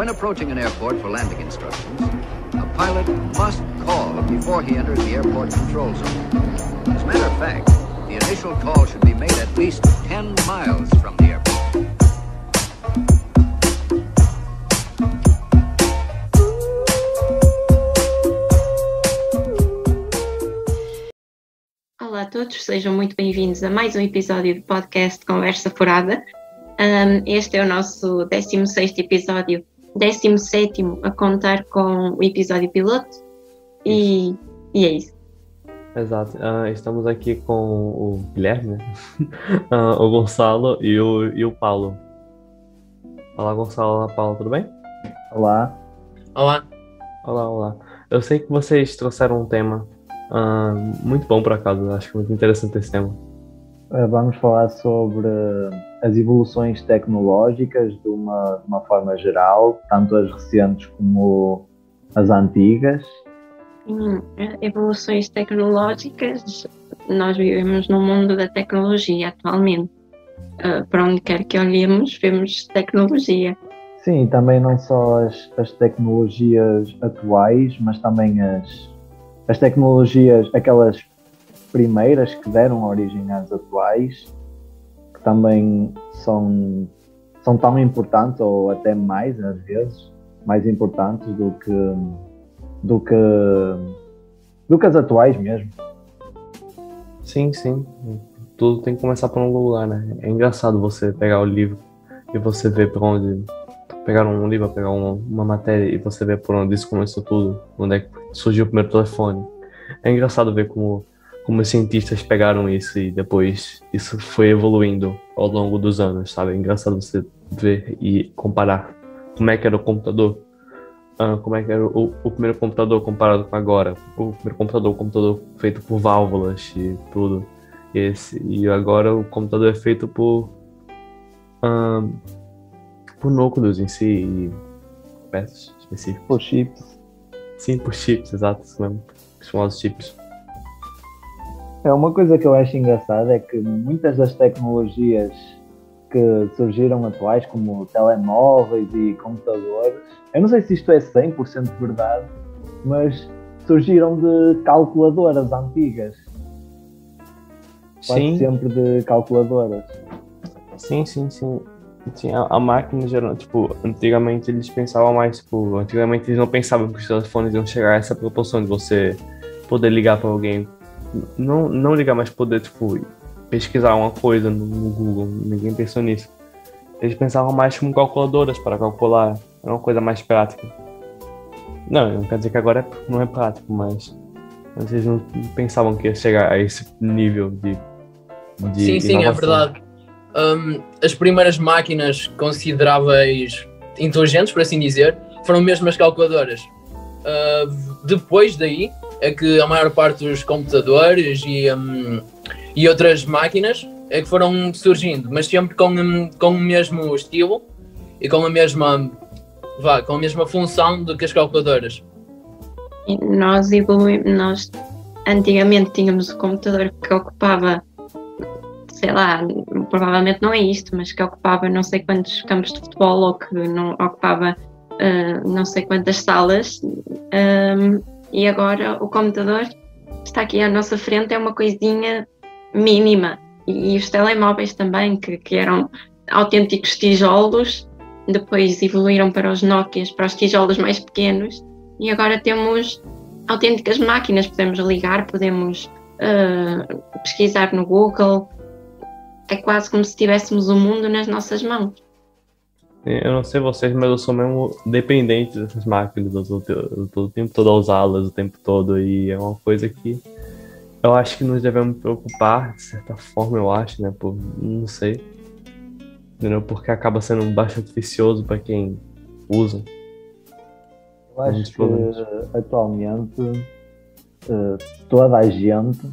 When approaching an airport for landing instructions, a pilot must call before he enters the airport control zone. As a matter of fact, the initial call should be made at least 10 miles from the airport. Olá a todos, sejam muito bem-vindos a mais um episódio do podcast Conversa Furada. Um, este é o nosso 16 episódio, 17 a contar com o episódio piloto e, e é isso. Exato. Uh, estamos aqui com o Guilherme, né? uh, o Gonçalo e o, e o Paulo. Olá, Gonçalo. Olá, Paulo. Tudo bem? Olá. Olá. Olá, olá. Eu sei que vocês trouxeram um tema uh, muito bom, por acaso. Acho muito interessante esse tema. Vamos falar sobre as evoluções tecnológicas de uma, de uma forma geral, tanto as recentes como as antigas, Hum, evoluções tecnológicas, nós vivemos no mundo da tecnologia atualmente. Uh, para onde quer que olhemos, vemos tecnologia. Sim, também não só as, as tecnologias atuais, mas também as, as tecnologias, aquelas primeiras que deram origem às atuais, que também são, são tão importantes, ou até mais às vezes, mais importantes do que do que, do que as atuais mesmo. Sim, sim. Tudo tem que começar por um lugar, né? É engraçado você pegar o livro e você ver por onde. Pegar um livro, pegar uma, uma matéria e você ver por onde isso começou tudo, onde é que surgiu o primeiro telefone. É engraçado ver como, como os cientistas pegaram isso e depois isso foi evoluindo ao longo dos anos, sabe? É engraçado você ver e comparar como é que era o computador ah, como é que era o, o, primeiro computador comparado com agora. O primeiro computador, o computador feito por válvulas e tudo. Esse, e agora o computador é feito por, ah, por núcleos em si e peças específicas. Por chips. Sim, por chips, exato. Os famosos chips. É uma coisa que eu acho engraçada é que muitas das tecnologias que surgiram atuais, como telemóveis e computadores, eu não sei se isto é 100% verdade, mas surgiram de calculadoras antigas. Quase sim. sempre de calculadoras. Sim, sim, sim. sim a, a máquina geral, tipo, antigamente eles pensavam mais, tipo, antigamente eles não pensavam que os telefones iam chegar a essa proporção de você poder ligar para alguém. Não, não ligar, mas poder, tipo, pesquisar uma coisa no, no, Google, ninguém pensou nisso. Eles pensavam mais como calculadoras para calcular, era uma coisa mais prática. Não, não quer dizer que agora é, não é prático, mas eles não pensavam que ia chegar a esse nível de. de sim, sim, é verdade. Um, as primeiras máquinas consideráveis inteligentes, por assim dizer, foram mesmo as calculadoras. Uh, depois daí é que a maior parte dos computadores e um, e outras máquinas é que foram surgindo, mas sempre com, com o mesmo estilo e com a mesma vá, com a mesma função do que as calculadoras. Nós evoluímos, nós antigamente tínhamos o computador que ocupava, sei lá, provavelmente não é isto, mas que ocupava não sei quantos campos de futebol ou que não ocupava uh, não sei quantas salas. Um, e agora o computador está aqui à nossa frente, é uma coisinha mínima. E, e os telemóveis também, que, que eram autênticos tijolos, depois evoluíram para os Nokias, para os tijolos mais pequenos, e agora temos autênticas máquinas, podemos ligar, podemos uh, pesquisar no Google, é quase como se tivéssemos o mundo nas nossas mãos. Eu não sei vocês, mas eu sou mesmo dependente dessas máquinas, eu estou o tempo todo a usá-las, o tempo todo, e é uma coisa que eu acho que nos devemos preocupar, de certa forma, eu acho, né? Por, não sei. Entendeu? Porque acaba sendo bastante vicioso para quem usa. Eu acho que atualmente uh, toda a gente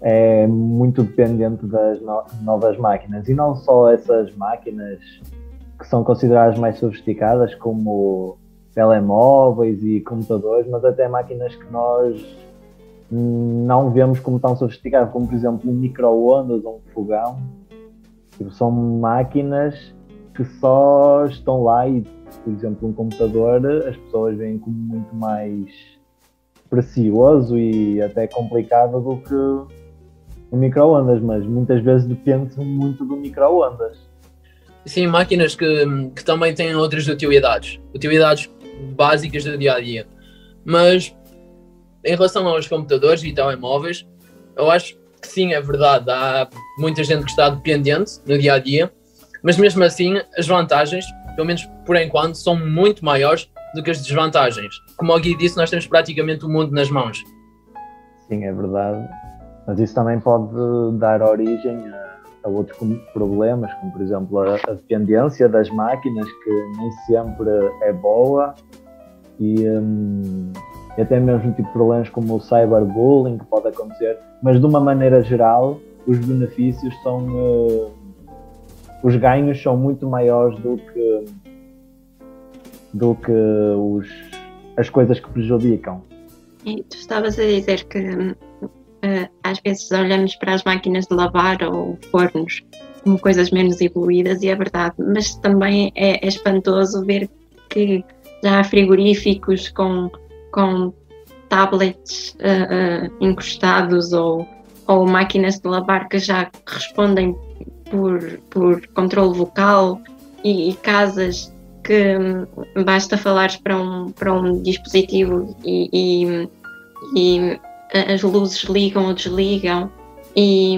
é muito dependente das no novas máquinas. E não só essas máquinas que são consideradas mais sofisticadas, como telemóveis e computadores, mas até máquinas que nós não vemos como tão sofisticado, como por exemplo um micro-ondas ou um fogão. Tipo, são máquinas que só estão lá e, por exemplo, um computador as pessoas veem como muito mais precioso e até complicado do que o micro-ondas, mas muitas vezes depende muito do micro-ondas. Sim, máquinas que, que também têm outras utilidades, utilidades básicas do dia a dia. Mas em relação aos computadores e telemóveis, eu acho que sim, é verdade. Há muita gente que está dependente no dia a dia, mas mesmo assim, as vantagens, pelo menos por enquanto, são muito maiores do que as desvantagens. Como o Gui disse, nós temos praticamente o mundo nas mãos. Sim, é verdade. Mas isso também pode dar origem a, a outros problemas, como por exemplo a, a, dependência das máquinas, que nem sempre é boa, e, hum, e até mesmo tipo problemas como o cyberbullying que pode acontecer, mas de uma maneira geral, os benefícios são. Uh, os ganhos são muito maiores do que do que os, as coisas que prejudicam. E tu estavas a dizer que às vezes olhamos para as máquinas de lavar ou fornos como coisas menos evoluídas e é verdade, mas também é, é espantoso ver que já há frigoríficos com, com tablets uh, uh, encostados ou, ou máquinas de lavar que já respondem por, por controle vocal e, e casas que basta falares para um, para um dispositivo e, e, e as luzes ligam ou desligam e,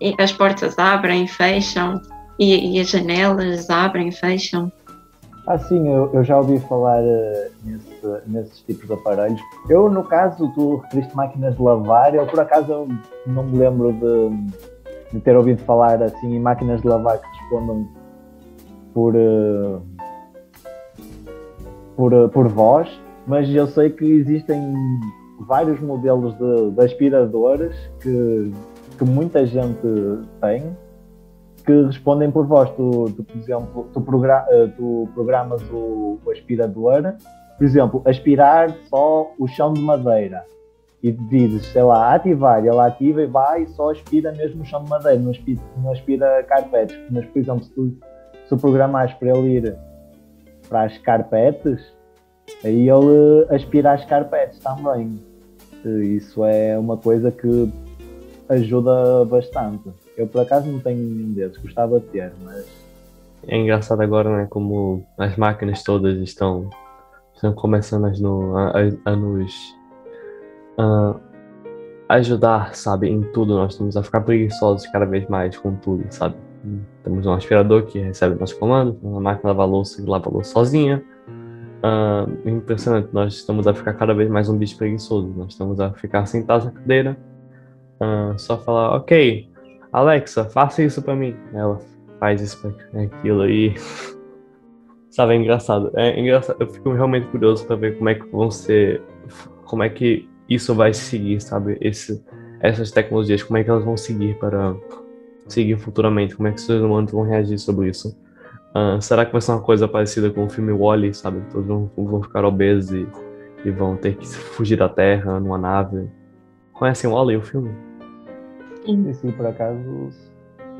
e as portas abrem, fecham e, e, as janelas abrem, fecham. Ah, sim, eu, eu já ouvi falar uh, nesse, nesses tipos de aparelhos. Eu, no caso, tu referiste máquinas de lavar, eu por acaso não me lembro de, de ter ouvido falar assim em máquinas de lavar que respondam por, uh, por, eh, por voz, mas eu sei que existem vários modelos de, de aspiradores que, que muita gente tem que respondem por voz. Tu, tu por exemplo, tu, progra eh, tu programas o, o, aspirador, por exemplo, aspirar só o chão de madeira e dizes, sei lá, ativar, ele ativa e vai e só aspira mesmo o chão de madeira, não aspira, não aspira carpetes. Mas, por exemplo, se tu, se programares para ele ir para as carpetes, aí ele aspira as carpetes também. Isso é uma coisa que ajuda bastante. Eu por acaso não tenho nenhum desses, gostava de ter, mas. É engraçado agora, né? Como as máquinas todas estão, estão começando a, a, a nos uh, ajudar, sabe, em tudo. Nós estamos a ficar preguiçosos cada vez mais com tudo, sabe? Temos um aspirador que recebe nossos comandos, uma máquina lava louça que lava louça sozinha. Uh, impressionante, nós estamos a ficar cada vez mais um bicho preguiçoso. Nós estamos a ficar sentados na cadeira, uh, só falar, ok, Alexa, faça isso para mim. Ela faz isso pra aquilo aí. Sabe, é engraçado. É engraçado. Eu fico realmente curioso para ver como é que vão ser, como é que isso vai seguir, sabe? Esse, essas tecnologias, como é que elas vão seguir para seguir futuramente, como é que os seres humanos vão reagir sobre isso. Uh, será que vai ser uma coisa parecida com o filme Wally, sabe? Todos vão, vão ficar obesos e, e, vão ter que fugir da Terra numa nave. Conhecem Wally, o filme? Sim, sim, por acaso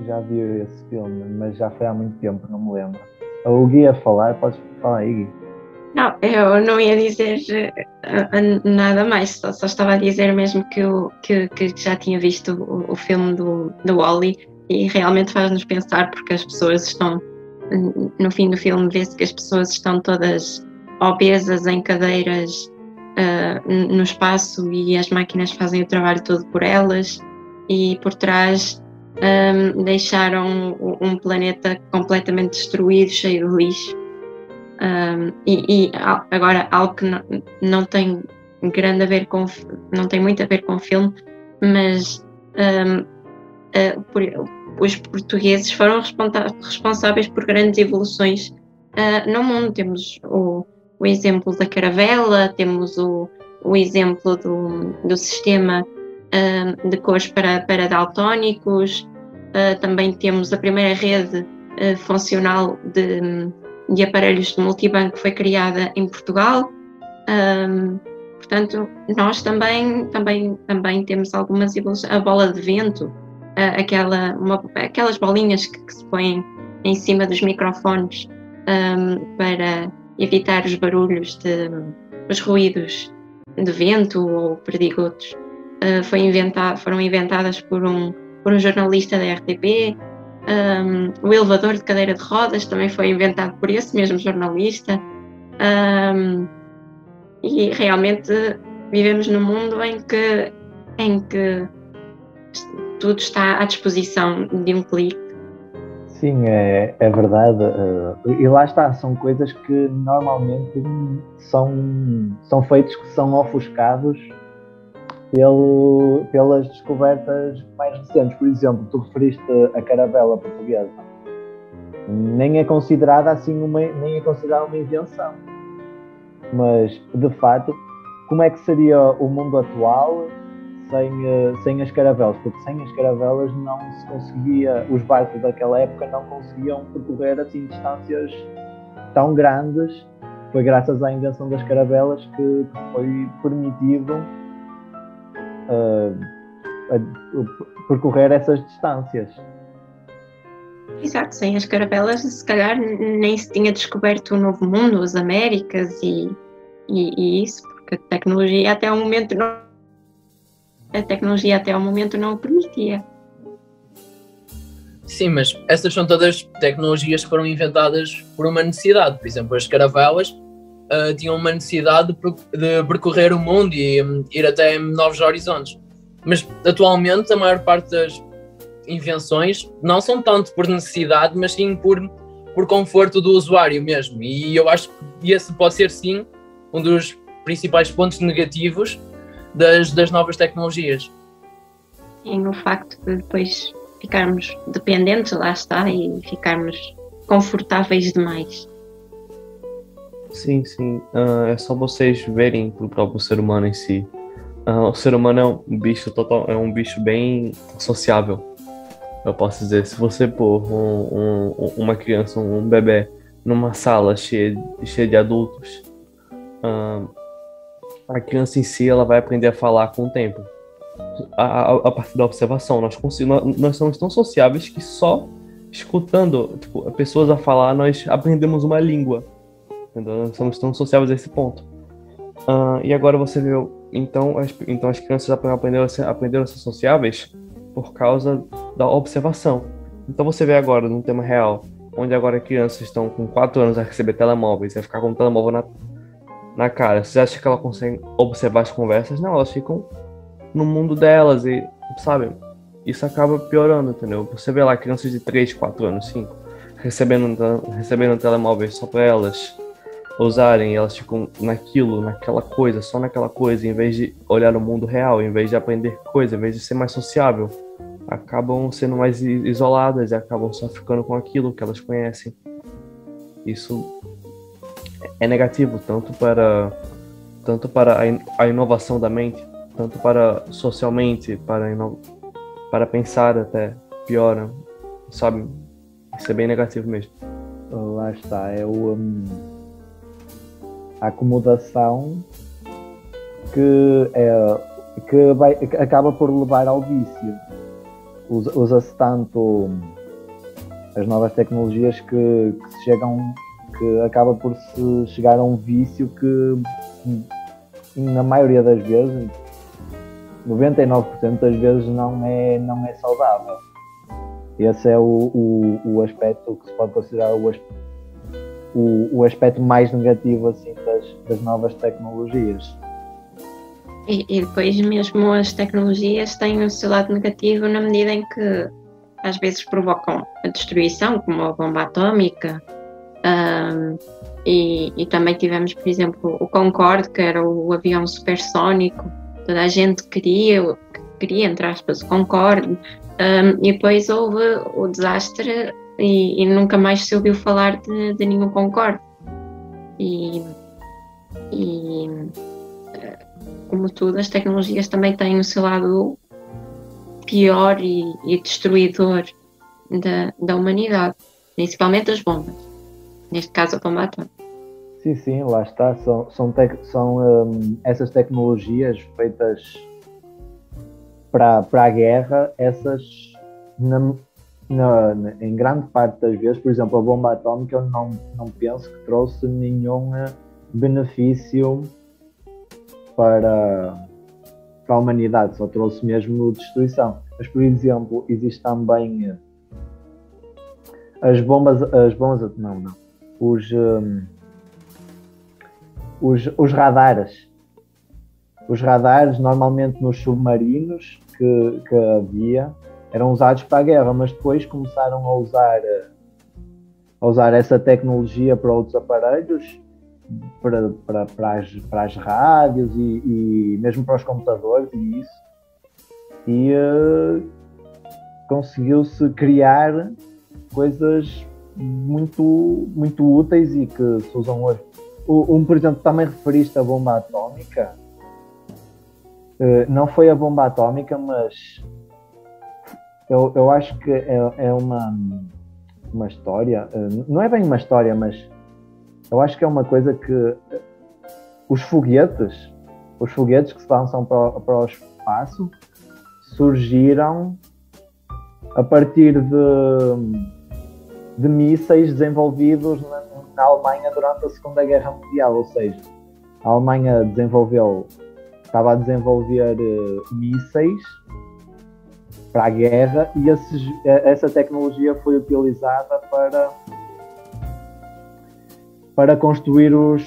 já vi esse filme, mas já foi há muito tempo, não me lembro. O Gui a falar, podes falar aí, Gui. Não, eu não ia dizer uh, nada mais, só, só, estava a dizer mesmo que, eu, que, que já tinha visto o, o filme do, do Wally e realmente faz-nos pensar porque as pessoas estão, no fim do filme, vê-se que as pessoas estão todas obesas em cadeiras uh, no espaço e as máquinas fazem o trabalho todo por elas e por trás um, deixaram um planeta completamente destruído, cheio de lixo. Um, e, e, agora algo que não, não, tem grande a ver com não tem muito a ver com o filme, mas um, uh, os portugueses foram responsáveis por grandes evoluções uh, no mundo. Temos o, o, exemplo da caravela, temos o, o exemplo do, do sistema uh, de cores para, para daltónicos, também temos a primeira rede funcional de, de aparelhos de multibanco que foi criada em Portugal. Um, portanto, nós também, também, também temos algumas evoluções. A bola de vento, aquela, uma, aquelas bolinhas que, que, se põem em cima dos microfones um, para evitar os barulhos, de, os ruídos de vento ou perdigotos. Uh, foi inventado, foram inventadas por um, por um jornalista da RTP. Um, o elevador de cadeira de rodas também foi inventado por esse mesmo jornalista. Um, e realmente vivemos num mundo em que, em que tudo está à disposição de um clique. Sim, é, é verdade. Uh, e lá está, são coisas que normalmente são, são feitos que são ofuscados pelo, pelas descobertas mais recentes. Por exemplo, tu referiste a caravela portuguesa. Nem é considerada assim uma, nem é considerada uma invenção. Mas, de fato, como é que seria o mundo atual sem, eh, sem as caravelas? Porque sem as caravelas não se conseguia, os barcos daquela época não conseguiam percorrer assim distâncias tão grandes. Foi graças à invenção das caravelas que foi permitido uh, percorrer essas distâncias. Exato, sem as caravelas, se calhar nem se tinha descoberto o Novo Mundo, as Américas e, e, e isso, porque a tecnologia até o momento não a tecnologia até o momento não o permitia. Sim, mas essas são todas tecnologias que foram inventadas por uma necessidade. Por exemplo, as caravelas uh, tinham uma necessidade de percorrer o mundo e um, ir até novos horizontes. Mas atualmente a maior parte das invenções não são tanto por necessidade, mas sim por, por conforto do usuário mesmo. E eu acho que esse pode ser sim um dos principais pontos negativos das, das novas tecnologias. E no facto de depois ficarmos dependentes, lá está, e ficarmos confortáveis demais. Sim, sim. Uh, é só vocês verem pro próprio ser humano em si. Uh, o ser humano é um bicho total, é um bicho bem sociável. Eu posso dizer, se você pôr um, um, uma criança, um bebê, numa sala cheia, cheia de adultos, uh, a criança em si ela vai aprender a falar com o tempo. A, a, a partir da observação. Nós, nós, somos tão sociáveis que só escutando tipo, pessoas a falar, nós aprendemos uma língua. Entendeu? Nós somos tão sociáveis a esse ponto. Uh, e agora você vê, então as, então as crianças aprenderam a, ser, aprenderam a ser sociáveis por causa da observação. Então você vê agora, num tema real, onde agora crianças estão com 4 anos a receber telemóveis, a ficar com o telemóvel na, na cara. Você acha que ela consegue observar as conversas? Não, elas ficam no mundo delas e, sabe, isso acaba piorando, entendeu? Você vê lá crianças de 3, 4 anos, 5, recebendo, recebendo telemóveis só para elas usarem, elas ficam naquilo, naquela coisa, só naquela coisa, em vez de olhar o mundo real, em vez de aprender coisa, em vez de ser mais sociável, acabam sendo mais isoladas e acabam só ficando com aquilo que elas conhecem. Isso é negativo tanto para tanto para a inovação da mente, tanto para socialmente, para para pensar até piora, sabe? Isso é bem negativo mesmo. Lá está, é o um, a acomodação que é que vai, acaba por levar ao vício. Usa-se tanto as novas tecnologias que, que chegam que acaba por se chegar a um vício que na maioria das vezes 99% das vezes não é, não é saudável. Esse é o, o, o aspecto que se pode considerar o, o, o aspecto mais negativo assim, das, das novas tecnologias. E, e, depois mesmo as tecnologias têm o seu lado negativo na medida em que às vezes provocam a destruição, como a bomba atómica, um, e, e, também tivemos, por exemplo, o Concorde, que era o avião supersónico, toda a gente queria, queria entre aspas, o Concorde, um, e depois houve o desastre e, e, nunca mais se ouviu falar de, de nenhum Concorde. E, e, como tudo, as tecnologias também têm o seu lado pior e, e destruidor da, da humanidade, principalmente as bombas neste caso a atômica. Sim, sim, lá está. São, são, tec, são um, essas tecnologias feitas para, para a guerra, essas, na, na, em grande parte das vezes, por exemplo, a bomba atómica, eu não, não penso que trouxe nenhum eh, benefício para, para a humanidade, só trouxe mesmo destruição. Mas, por exemplo, existe também eh, as bombas, as bombas, não, não, os, um, os, os radares. Os radares, normalmente nos submarinos que, que havia, eram usados para a guerra, mas depois começaram a usar, a usar essa tecnologia para outros aparelhos, para, para, para, as, para as rádios e, e mesmo para os computadores e isso. E uh, conseguiu-se criar coisas muito, muito úteis e que se usam hoje. Um, por exemplo, também referiste a bomba atómica. Uh, não foi a bomba atómica, mas eu, eu acho que é, é uma, uma história, eh, não é bem uma história, mas eu acho que é uma coisa que os foguetes, os foguetes que se lançam para, para o espaço, surgiram a partir de, de mísseis desenvolvidos na, na Alemanha durante a Segunda Guerra Mundial, ou seja, a Alemanha desenvolveu, estava a desenvolver uh, mísseis para a guerra e esses, essa tecnologia foi utilizada para, para construir os,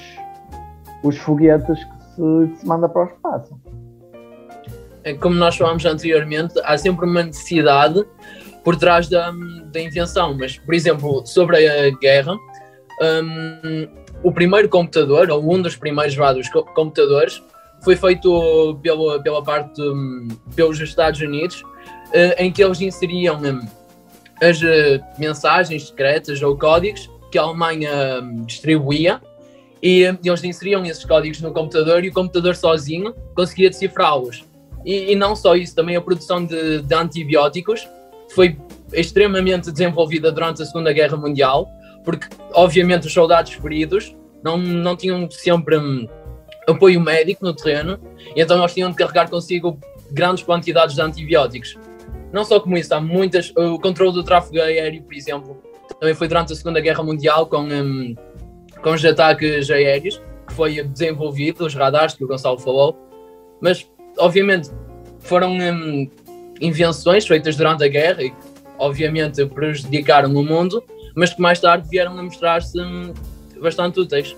os foguetes que se, que se manda para o espaço. É como nós falámos anteriormente, há sempre uma necessidade por trás da, da invenção, mas, por exemplo, sobre a guerra, um, o primeiro computador, ou um dos primeiros vários computadores, foi feito pela, pela parte um, pelos Estados Unidos uh, em que eles inseriam um, as uh, mensagens secretas ou códigos que a Alemanha um, distribuía e eles inseriam esses códigos no computador e o computador sozinho conseguia decifrá-los. E, e, não só isso, também a produção de, de antibióticos foi extremamente desenvolvida durante a Segunda Guerra Mundial, porque obviamente os soldados feridos não, não tinham sempre um, apoio médico no terreno, e então eles tinham de carregar consigo grandes quantidades de antibióticos. Não só como isso, há muitas. O controle do tráfego aéreo, por exemplo, também foi durante a Segunda Guerra Mundial com, um, com os ataques aéreos, que foi desenvolvido, os radares que o Gonçalo falou. Mas, obviamente, foram um, invenções feitas durante a guerra e que, obviamente, prejudicaram o mundo, mas que mais tarde vieram a mostrar-se um, bastante úteis.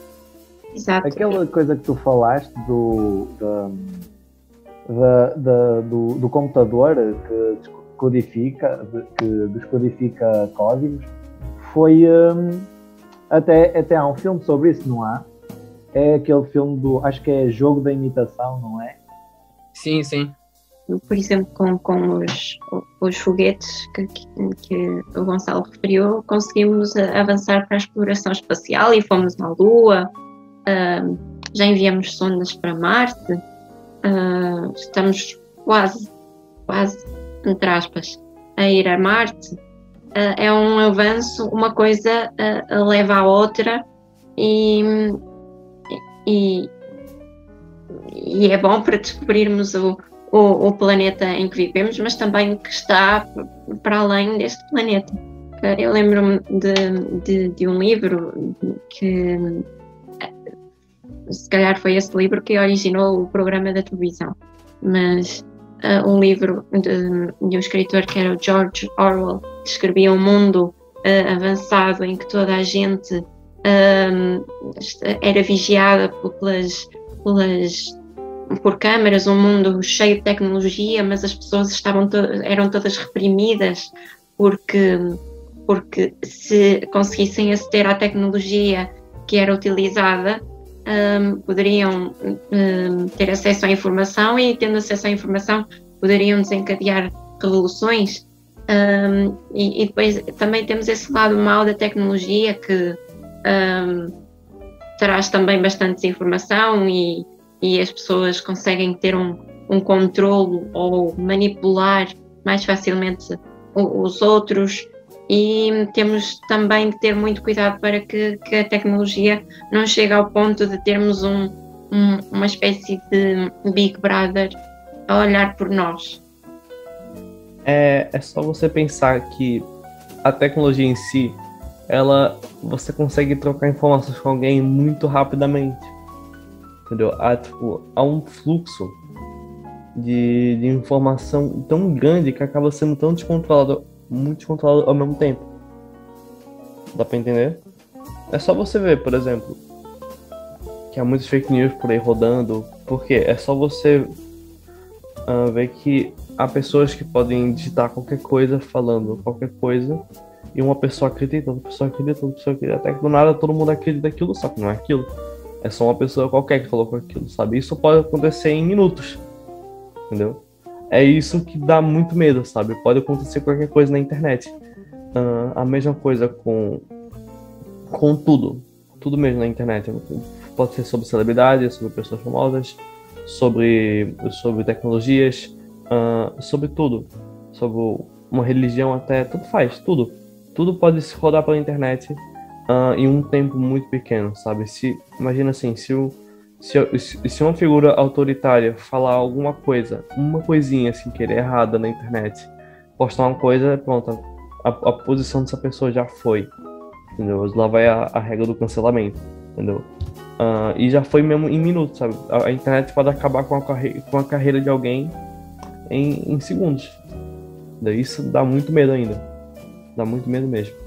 Exato. Aquela coisa que tu falaste do, da, da, do, do computador que codifica, que descodifica códigos, foi um, até, até há um filme sobre isso, não há? É aquele filme do, acho que é Jogo da Imitação, não é? Sim, sim. Por exemplo, com, com os, os foguetes que, que o Gonçalo referiu, conseguimos avançar para a exploração espacial e fomos na Lua, uh, já enviamos sondas para Marte, uh, estamos quase, quase entre aspas, a ir a Marte, uh, é um avanço, uma coisa uh, leva à outra e, e, e, é bom para descobrirmos o, o, o, planeta em que vivemos, mas também o que está para além deste planeta. Eu lembro-me de, de, de, um livro que se calhar foi esse livro que originou o programa da televisão, mas uh, um livro de, de, um escritor que era o George Orwell, que escrevia um mundo uh, avançado em que toda a gente era vigiada pelas, pelas por câmaras, um mundo cheio de tecnologia, mas as pessoas estavam to eram todas reprimidas porque porque se conseguissem aceder à tecnologia que era utilizada, um, poderiam um, ter acesso à informação e, tendo acesso à informação, poderiam desencadear revoluções. Um, e, e, depois também temos esse lado mau da tecnologia que traz também bastante desinformação e, e as pessoas conseguem ter um, um controlo ou manipular mais facilmente os outros e temos também de ter muito cuidado para que, que a tecnologia não chegue ao ponto de termos um, um, uma espécie de Big Brother a olhar por nós. É, é só você pensar que a tecnologia em si, ela você consegue trocar informações com alguém muito rapidamente. Entendeu? Há, tipo, há um fluxo de, de informação tão grande que acaba sendo tão descontrolado, muito descontrolado ao mesmo tempo. Dá pra entender? É só você ver, por exemplo, que há muitos fake news por aí rodando. Porque é só você uh, ver que há pessoas que podem digitar qualquer coisa falando qualquer coisa e uma pessoa acredita, outra pessoa acredita, outra pessoa acredita, até que do nada todo mundo acredita aquilo, só que não é aquilo. É só uma pessoa qualquer que falou com aquilo, sabe? Isso pode acontecer em minutos, entendeu? É isso que dá muito medo, sabe? Pode acontecer qualquer coisa na internet. Uh, a mesma coisa com, com tudo, tudo mesmo na internet. Pode ser sobre celebridades, sobre pessoas famosas, sobre, sobre tecnologias, uh, sobre tudo. Sobre uma religião até, tudo faz, tudo tudo pode se rodar pela internet uh, em um tempo muito pequeno, sabe? Se imagina assim, se, o, se, se uma figura autoritária falar alguma coisa, uma coisinha assim querer errada na internet, postar uma coisa, pronto, a, a posição dessa pessoa já foi, entendeu? Lá vai a, a regra do cancelamento, entendeu? Uh, e já foi mesmo em minutos, sabe? A, a internet pode acabar com a, com a carreira de alguém em, em segundos. Isso dá muito medo ainda. Dá muito medo mesmo.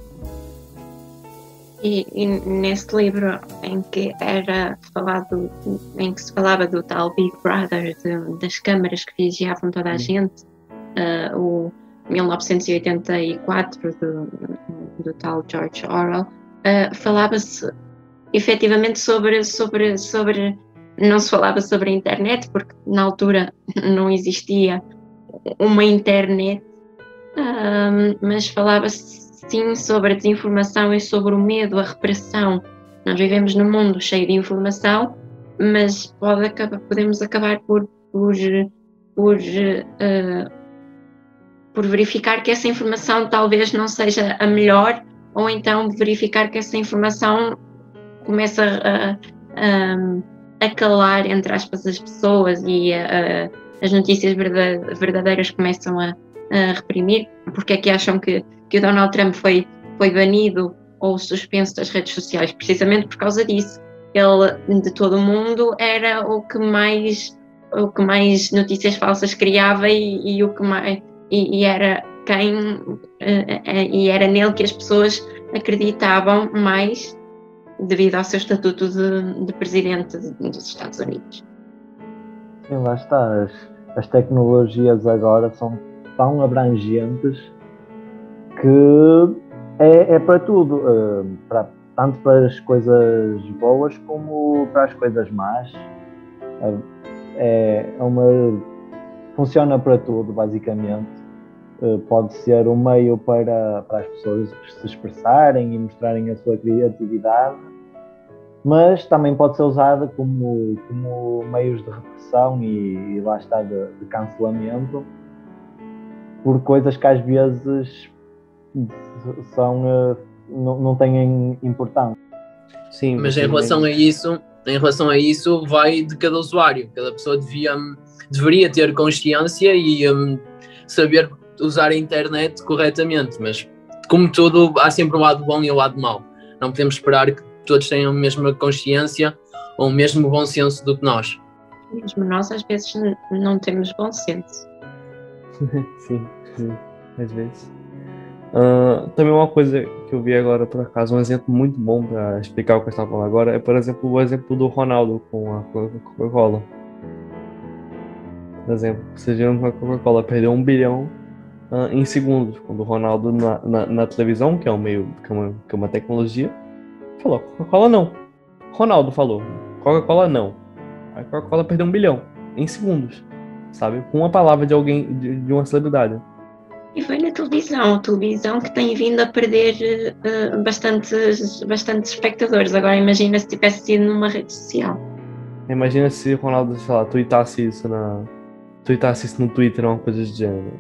E, e, nesse livro em que era falado, em que se falava do tal Big Brother, de, das câmaras que vigiavam toda a gente, uh, o 1984 do, do tal George Orwell, uh, falava-se efetivamente sobre, sobre, sobre. Não se falava sobre a internet, porque na altura não existia uma internet mas falava-se sim sobre a desinformação e sobre o medo, a repressão. Nós vivemos num mundo cheio de informação, mas pode acabar, podemos acabar por, por, por, uh, por verificar que essa informação talvez não seja a melhor, ou então verificar que essa informação começa a, a, a calar, entre aspas, as pessoas e a, as notícias verdadeiras começam a reprimir, porque é que acham que, que o Donald Trump foi, foi banido ou suspenso das redes sociais, precisamente por causa disso. Ele, de todo o mundo, era o que mais, o que mais notícias falsas criava e, e o que mais, e, e era quem, uh, e era nele que as pessoas acreditavam mais devido ao seu estatuto de, de presidente dos Estados Unidos. Sim, lá está. As, as tecnologias agora são tão abrangentes que é, é para tudo, uh, para, tanto para as coisas boas como para as coisas más. Uh, é, uma, funciona para tudo, basicamente. Uh, pode ser um meio para, para as pessoas se expressarem e mostrarem a sua criatividade, mas também pode ser usada como, como meios de repressão e, e lá está, de, de cancelamento por coisas que às vezes são, uh, não, não têm importância. Sim, mas em relação a isso, em relação a isso, vai de cada usuário. Cada pessoa devia, deveria ter consciência e um, saber usar a internet corretamente. Mas, como tudo, há sempre o lado bom e o lado mau. Não podemos esperar que todos tenham a mesma consciência ou o mesmo bom senso do que nós. Mesmo nós, às vezes, não temos bom senso. sim, sim, às vezes. Uh, também uma coisa que eu vi agora, por acaso, um exemplo muito bom para explicar o que eu estava falando agora, é, por exemplo, o exemplo do Ronaldo com a Coca-Cola. Por exemplo, vocês viram que a Coca-Cola perdeu um bilhão uh, em segundos, quando o Ronaldo na, na, na, televisão, que é um meio, que é uma, que é uma tecnologia, falou: Coca-Cola não. Ronaldo falou: Coca-Cola não. A Coca-Cola perdeu um bilhão em segundos sabe? Com uma palavra de alguém, de, de uma celebridade. E foi na televisão, a televisão que tem vindo a perder uh, bastantes, bastantes espectadores. Agora imagina se tivesse sido numa rede social. Imagina se o Ronaldo, sei lá, tweetasse isso na. tweetasse isso no Twitter ou uma coisa do gênero.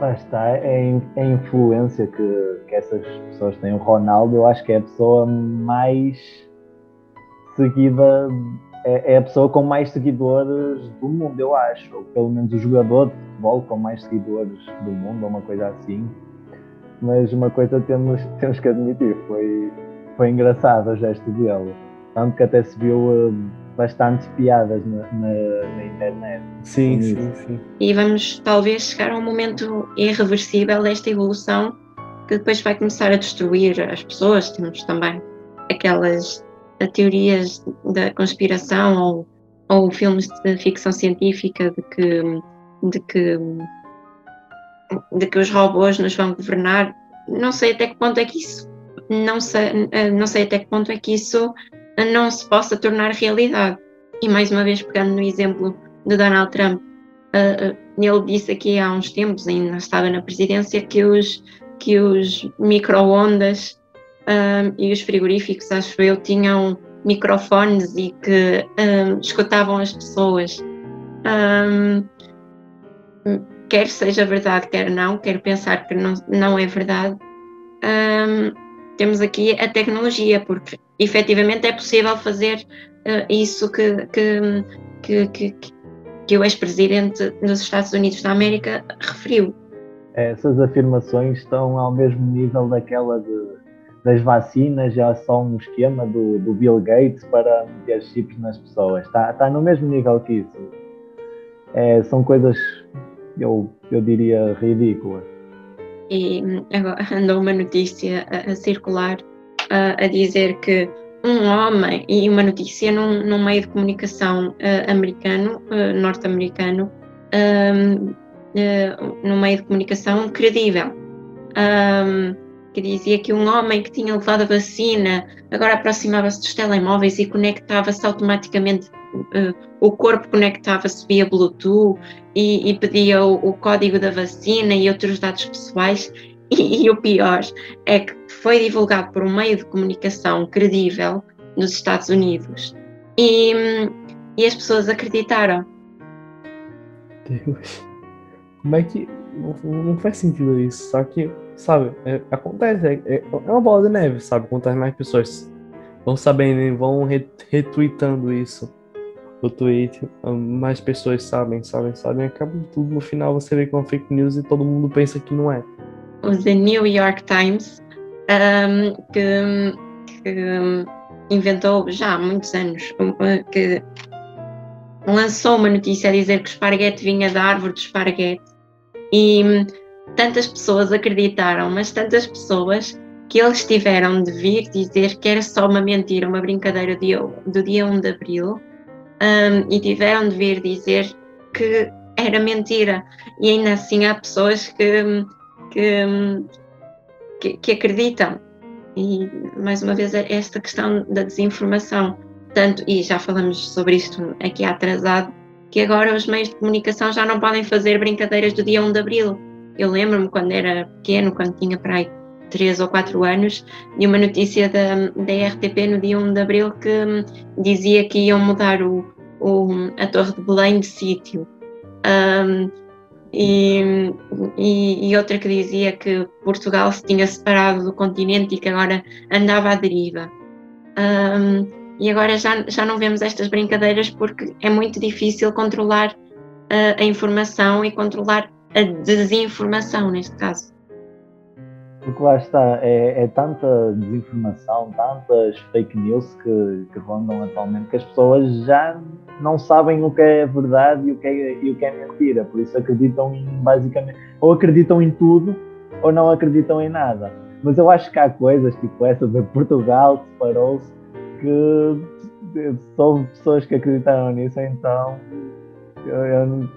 Lá está, é, é a influência que, que essas pessoas têm. O Ronaldo, eu acho que é a pessoa mais seguida é, é, a pessoa com mais seguidores do mundo, eu acho. Ou pelo menos o jogador de futebol com mais seguidores do mundo, ou uma coisa assim. mas uma coisa temos, temos que admitir, foi, foi engraçado o gesto dele. Tanto que até se viu uh, bastantes piadas na, na, na internet. Sim, sim, sim. E vamos talvez chegar a um momento irreversível desta evolução que depois vai começar a destruir as pessoas. Temos também aquelas teorias da conspiração ou, ou filmes de ficção científica de que, de que de que os robôs nos vão governar. Não sei até que ponto é que isso não sei, não sei até que ponto é que isso não se possa tornar realidade. E mais uma vez pegando no exemplo de Donald Trump, ele disse aqui há uns tempos, ainda estava na presidência, que os que os micro-ondas um, e os frigoríficos, acho eu, tinham microfones e que um, escutavam as pessoas. Um, quer seja verdade, quer não, quero pensar que não, não é verdade. temos aqui a tecnologia, porque efetivamente é possível fazer uh, isso que, que, que, que, que o ex-presidente dos Estados Unidos da América referiu essas afirmações estão ao mesmo nível daquela de, das vacinas, já só um esquema do, do Bill Gates para meter chips nas pessoas. Está, está no mesmo nível que isso. É, são coisas, eu, eu diria, ridículas. E agora andou uma notícia a, a circular a, a, dizer que um homem, e uma notícia num, num meio de comunicação uh, americano, uh, norte-americano, um, uh, no meio de comunicação credível, um, que dizia que um homem que tinha levado a vacina agora aproximava-se dos telemóveis e conectava-se automaticamente, uh, o corpo conectava-se via Bluetooth e, e pedia o, o, código da vacina e outros dados pessoais. E, e o pior é que foi divulgado por um meio de comunicação credível nos Estados Unidos e, e as pessoas acreditaram. Deus. Como é que. Não, não faz sentido isso. Só que, sabe, é, acontece. É, é, é, uma bola de neve, sabe? Quantas mais pessoas vão sabendo vão retweetando isso. O tweet, mais pessoas sabem, sabem, sabem. Acaba tudo. No final você vê que é uma fake news e todo mundo pensa que não é. O The New York Times, um, que, que inventou já há muitos anos, que lançou uma notícia a dizer que o esparguete vinha da árvore do esparguete e tantas pessoas acreditaram, mas tantas pessoas que eles tiveram de vir dizer que era só uma mentira, uma brincadeira do dia 1 de abril, um, e tiveram de vir dizer que era mentira. E ainda assim há pessoas que, que, que, que acreditam. E mais uma vez esta questão da desinformação. Tanto, e já falamos sobre isto aqui atrasado, que agora os meios de comunicação já não podem fazer brincadeiras do dia 1 de Abril. Eu lembro-me quando era pequeno, quando tinha para aí 3 ou 4 anos, de uma notícia da, da RTP no dia 1 de Abril que hum, dizia que iam mudar o, o a Torre de Belém de sítio. Um, e, e, e, outra que dizia que Portugal se tinha separado do continente e que agora andava à deriva. Um, e agora já, já não vemos estas brincadeiras porque é muito difícil controlar uh, a informação e controlar a desinformação, neste caso. Porque lá está, é, é tanta desinformação, tantas fake news que, que, rondam atualmente que as pessoas já não sabem o que é verdade e o que é, e o que é mentira, por isso acreditam em basicamente, ou acreditam em tudo ou não acreditam em nada. Mas eu acho que há coisas tipo essa de Portugal separou-se que são pessoas que acreditaram nisso, então eu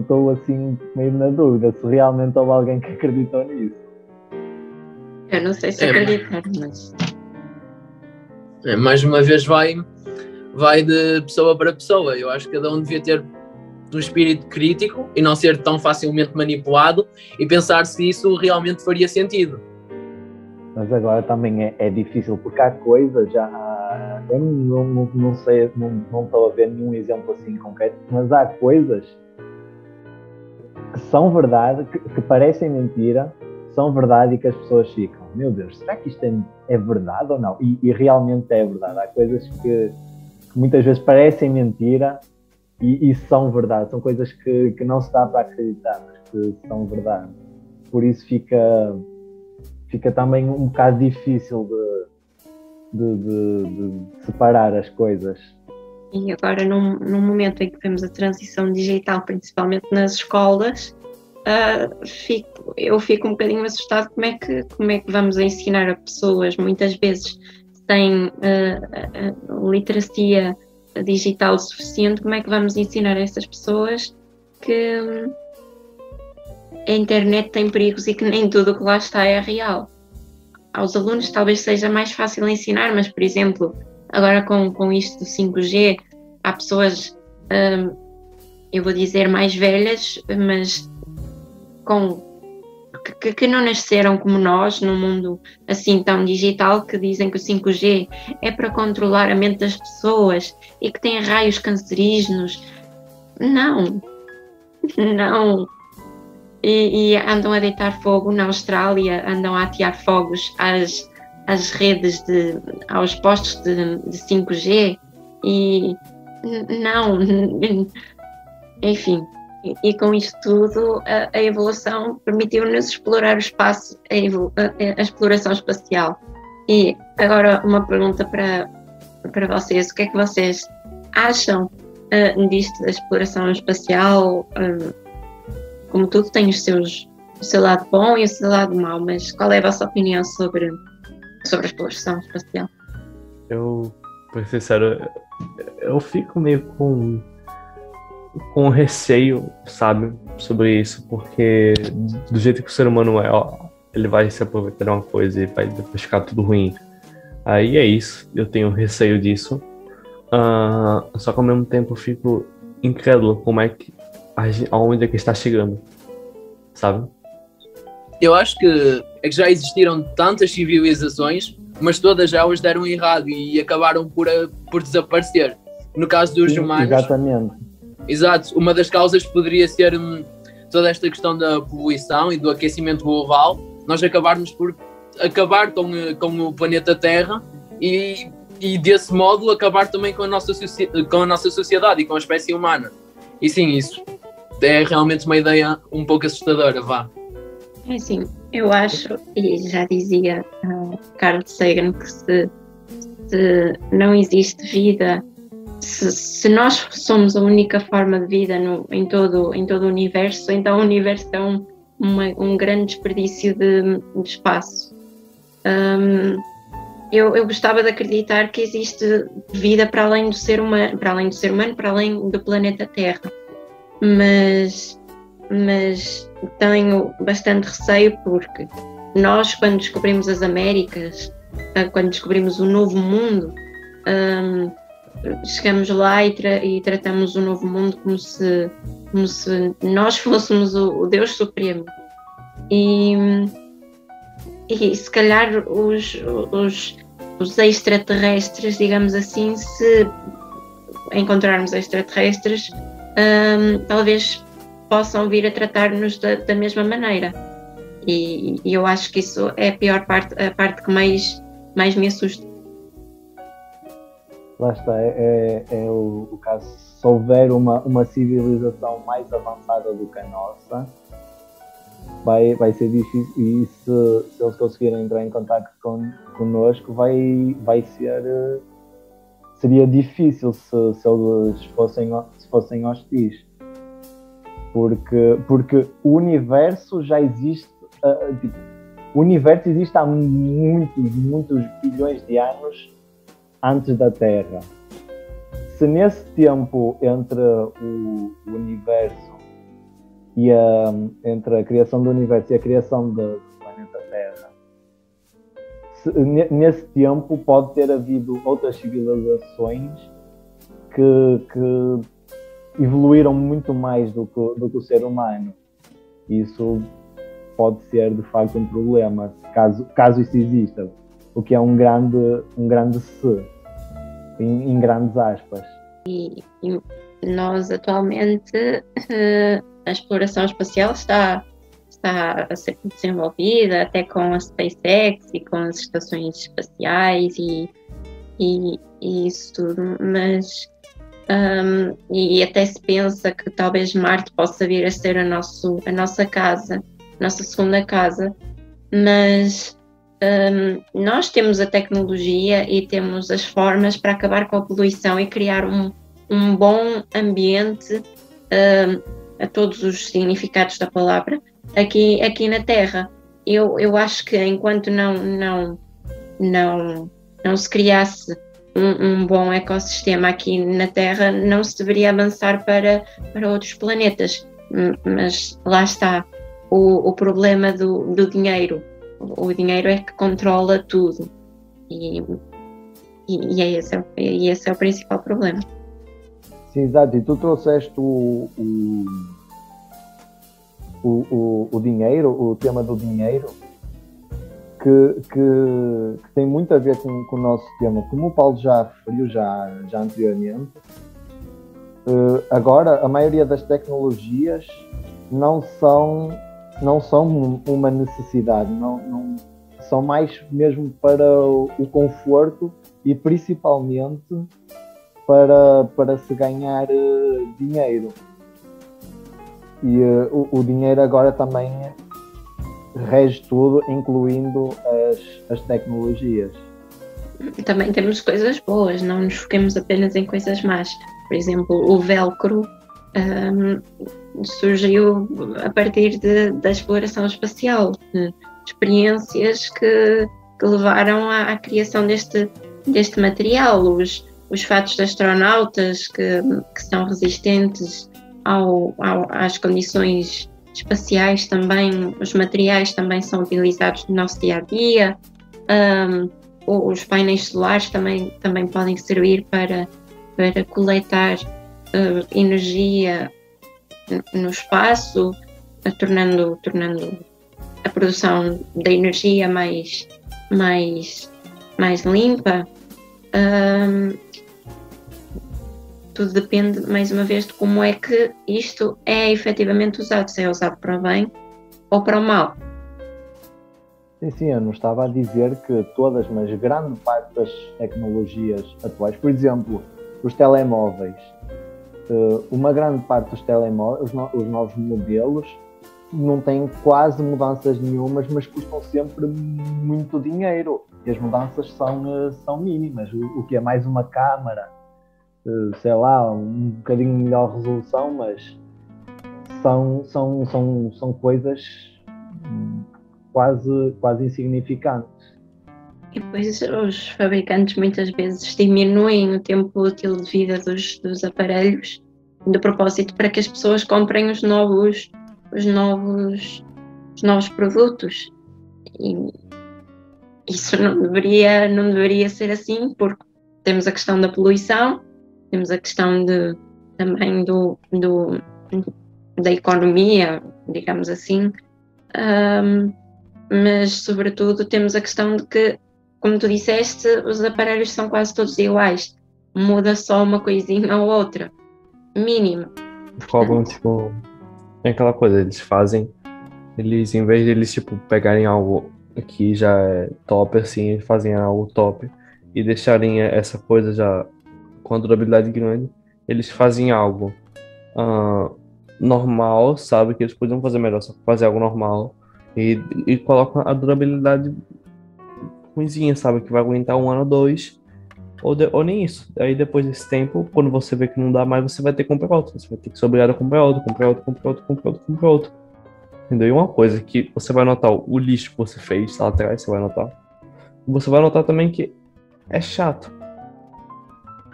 estou assim meio na dúvida se realmente houve alguém que acreditou nisso. Eu não sei se é, acreditaram, mas. É, mais uma vez vai, vai de pessoa para pessoa. Eu acho que cada um devia ter um espírito crítico e não ser tão facilmente manipulado e pensar se isso realmente faria sentido. Mas agora também é, é difícil porque há coisas já eu não, não, não sei, não, não estou a ver nenhum exemplo assim concreto, mas há coisas que são verdade, que, que parecem mentira, são verdade e que as pessoas ficam, meu Deus, será que isto é, é verdade ou não? E, e, realmente é verdade. Há coisas que, que muitas vezes parecem mentira e, e, são verdade. São coisas que, que não se dá para acreditar, mas que são verdade. Por isso fica, fica também um bocado difícil de, de, de, de separar as coisas. E agora, num, num momento em que vemos a transição digital, principalmente nas escolas, uh, fico, eu fico um bocadinho assustado como é, que, como é que vamos ensinar a pessoas, muitas vezes sem uh, uh, literacia digital suficiente, como é que vamos ensinar a essas pessoas que a internet tem perigos e que nem tudo o que lá está é real. Aos alunos talvez seja mais fácil ensinar, mas, por exemplo, agora com, com isto do 5G, há pessoas, hum, eu vou dizer mais velhas, mas com que, que, não nasceram como nós, num mundo assim tão digital, que dizem que o 5G é para controlar a mente das pessoas e que tem raios cancerígenos. Não, não. E, e andam a deitar fogo na Austrália, andam a atear fogos às, às redes, de, aos postos de, de 5G e não, enfim, e, com isto tudo, a, a evolução permitiu-nos explorar o espaço, a, a, a, exploração espacial. E agora uma pergunta para, para vocês: o que é que vocês acham uh, disto da exploração espacial? Uh, como tudo tem os seus, o seu lado bom e o seu lado mau, mas qual é a vossa opinião sobre, sobre a exploração espacial? Eu, ser sincero, eu fico meio com com receio, sabe, sobre isso, porque do jeito que o ser humano é, ó, ele vai se aproveitar de uma coisa e vai depois ficar tudo ruim. Aí é isso, eu tenho receio disso. Uh, só que ao mesmo tempo eu fico incrédulo como é que aonde é que está chegando, sabe? Eu acho que é que já existiram tantas civilizações, mas todas elas deram errado e acabaram por, por desaparecer. No caso dos humanos. Exatamente Exato, uma das causas poderia ser hum, toda esta questão da poluição e do aquecimento global, nós acabarmos por acabar com, eh, com o planeta Terra e, e desse modo acabar também com a, nossa com a nossa sociedade e com a espécie humana. E sim, isso é realmente uma ideia um pouco assustadora, vá. É sim, eu acho, e já dizia uh, Carl Sagan, que se, se não existe vida se, se, nós somos a única forma de vida no, em, todo, em todo o universo, então o universo é um, uma, um grande desperdício de, de espaço. Um, eu, eu, gostava de acreditar que existe vida para além do ser humano, para além do ser humano, para além do planeta Terra, mas, mas tenho bastante receio porque nós, quando descobrimos as Américas, ah, quando descobrimos o novo mundo, um, chegamos lá e, tra e, tratamos o novo mundo como se, como se nós fôssemos o, o Deus Supremo. E, e se calhar os, os, os extraterrestres, digamos assim, se encontrarmos extraterrestres, um, talvez possam vir a tratar-nos da, da, mesma maneira. E, e, eu acho que isso é a pior parte, a parte que mais, mais me assusta. Lá está, é, é, é o, o, caso. Se houver uma, uma civilização mais avançada do que a nossa, vai, vai ser difícil. E se, se eles conseguirem entrar em contato con, connosco, vai, vai ser. Seria difícil se, se eles fossem, se fossem hostis. Porque, porque o universo já existe. Uh, tipo, o universo existe há muitos, muitos bilhões de anos antes da Terra. Se nesse tempo entre o, universo e a, entre a criação do universo e a criação do planeta Terra, se, nesse tempo pode ter havido outras civilizações que, que evoluíram muito mais do que, do que o ser humano. Isso pode ser de facto um problema, caso, caso isso exista, o que é um grande, um grande se em, em grandes aspas. E, e nós atualmente uh, a exploração espacial está, está a ser desenvolvida até com a SpaceX e com as estações espaciais e, e, e isso tudo, mas um, e até se pensa que talvez Marte possa vir a ser a, nosso, a nossa casa, a nossa segunda casa, mas um, nós temos a tecnologia e temos as formas para acabar com a poluição e criar um, um bom ambiente a todos os significados da palavra aqui, aqui na Terra. Eu, eu acho que enquanto não, não, não, não se criasse um, um, bom ecossistema aqui na Terra, não se deveria avançar para, para outros planetas. Mas lá está o, o problema do, do dinheiro. O dinheiro é que controla tudo. E, e, e, é esse, e esse é o principal problema. Sim, exato. Tu trouxeste o, o, o, o, dinheiro, o tema do dinheiro, que, que, que, tem muito a ver com, com o nosso tema. Como o Paulo já referiu já, já anteriormente, uh, agora a maioria das tecnologias não são, não são uma necessidade, não, não são mais mesmo para o, o conforto e principalmente para, para se ganhar uh, dinheiro. E uh, o, o, dinheiro agora também rege tudo, incluindo as, as tecnologias. Também temos coisas boas, não nos foquemos apenas em coisas más. Por exemplo, o velcro um, surgiu a partir de, da exploração espacial, experiências que, que levaram à, à, criação deste, deste material. Os, os fatos de astronautas que, que são resistentes ao, ao, às condições espaciais também, os materiais também são utilizados no nosso dia a dia. Um, os painéis solares também, também podem servir para, para coletar uh, energia no espaço, uh, tornando, tornando a produção da energia mais, mais, mais limpa. Um, tudo depende, mais uma vez, de como é que isto é efetivamente usado, se é usado para o bem ou para o mal. Sim, sim, eu não estava a dizer que todas, mas grande parte das tecnologias atuais, por exemplo, os telemóveis, eh, uma grande parte dos telemóveis, os novos modelos, não têm quase mudanças nenhumas, mas custam sempre muito dinheiro. E as mudanças são, eh, são mínimas. O que é mais uma câmara, sei lá, um bocadinho melhor resolução, mas são, são, são, são coisas quase, quase insignificantes. E depois os fabricantes muitas vezes diminuem o tempo útil de vida dos, dos aparelhos de propósito para que as pessoas comprem os novos, os novos, os novos produtos. E isso não deveria, não deveria ser assim, porque temos a questão da poluição, temos a questão de, também do, do, da economia, digamos assim, um, mas sobretudo temos a questão de que, como tu disseste, os aparelhos são quase todos iguais, muda só uma coisinha ou outra, mínima. Roubam, tipo, é aquela coisa, eles fazem, eles, em vez de eles, tipo, pegarem algo que já é top, assim, fazem algo top e deixarem essa coisa já com a durabilidade grande, eles fazem algo uh, normal, sabe? Que eles podiam fazer melhor, só fazer algo normal e, e colocam a durabilidade ruimzinha, sabe? Que vai aguentar um ano ou dois, ou, de, ou nem isso. Aí depois desse tempo, quando você vê que não dá mais, você vai ter que comprar outro. Você vai ter que ser obrigado a comprar outro, comprar outro, comprar outro, comprar outro, comprar outro. Entendeu? E uma coisa que você vai notar o lixo que você fez lá atrás, você vai notar. Você vai notar também que é chato.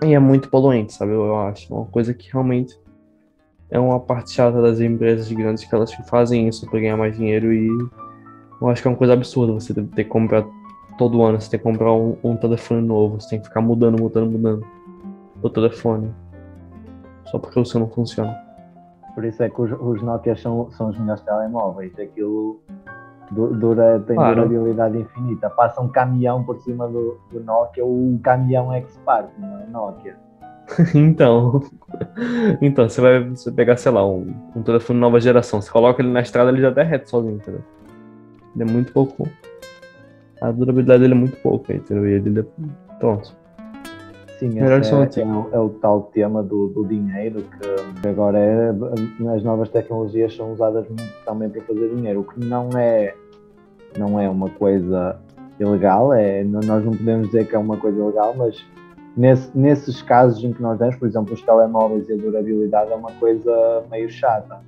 E é muito poluente, sabe? Eu, acho. Uma coisa que realmente é uma parte chata das empresas grandes que elas fazem isso para ganhar mais dinheiro e eu acho que é uma coisa absurda você ter que comprar todo ano, você tem que comprar um, um telefone novo, você tem que ficar mudando, mudando, mudando o telefone. Só porque o seu não funciona. Por isso é que os, os Nokia são, são os melhores telemóveis. Aquilo dura, tem claro. durabilidade infinita. Passa um caminhão por cima do, do Nokia, o caminhão X-Park, não é Nokia. então, então você vai você pegar, sei lá, um, um telefone nova geração, você coloca ele na estrada, ele já derrete sozinho, entendeu? Ele é muito pouco. A durabilidade dele é muito pouca, entendeu? E ele é. Pronto. Sim, é, é, o, é, o, tal tema do, do dinheiro que agora é, as novas tecnologias são usadas muito também para fazer dinheiro, o que não é, não é uma coisa ilegal, é, nós não podemos dizer que é uma coisa ilegal, mas nesse, nesses casos em que nós temos, por exemplo, os telemóveis e a durabilidade é uma coisa meio chata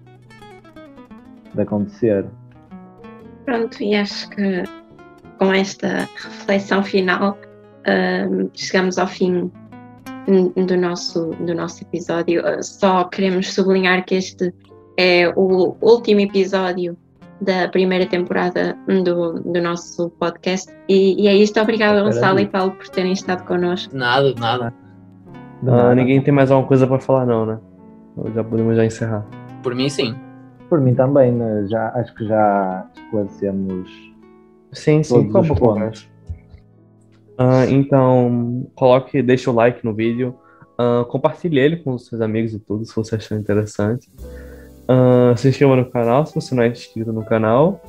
de acontecer. Pronto, e acho que com esta reflexão final uh, chegamos ao fim do nosso, do nosso episódio. Uh, só queremos sublinhar que este é o último episódio da primeira temporada do, do nosso podcast. E, e é isto. Obrigada, Gonçalo e Paulo, por terem estado connosco. Nada, nada. Ah, ninguém tem mais alguma coisa para falar, não, né? Já podemos já encerrar. Por mim, sim. Por mim também, né? já, acho que já esclarecemos. Sim, sim, todos os pontos. Uh, então, coloque, deixe o like no vídeo, uh, compartilhe ele com os seus amigos e tudo, se você achar interessante. Uh, se inscreva no canal se você não é inscrito no canal.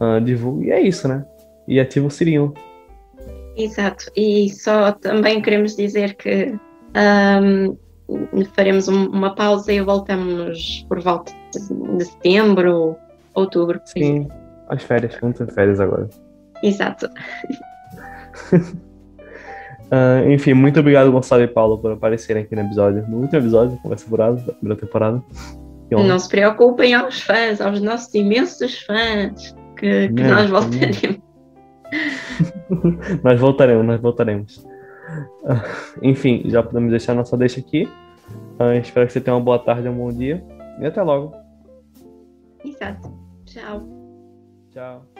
Uh, divulgue. E é isso, né? E ativa o sininho. Exato. E só também queremos dizer que um, faremos um, uma pausa e voltamos por volta de setembro, outubro. Sim, as férias, muitas férias agora. Exato. uh, enfim, muito obrigado, Gonçalo e Paulo, por aparecerem aqui no episódio, no último episódio, conversa furada da primeira temporada. Não se preocupem aos fãs, aos nossos imensos fãs, que, que nós voltaremos. nós voltaremos, nós voltaremos. Uh, enfim, já podemos deixar nossa deixa aqui. Uh, espero que você tenha uma boa tarde, um bom dia. E até logo. Exato. Tchau. Tchau.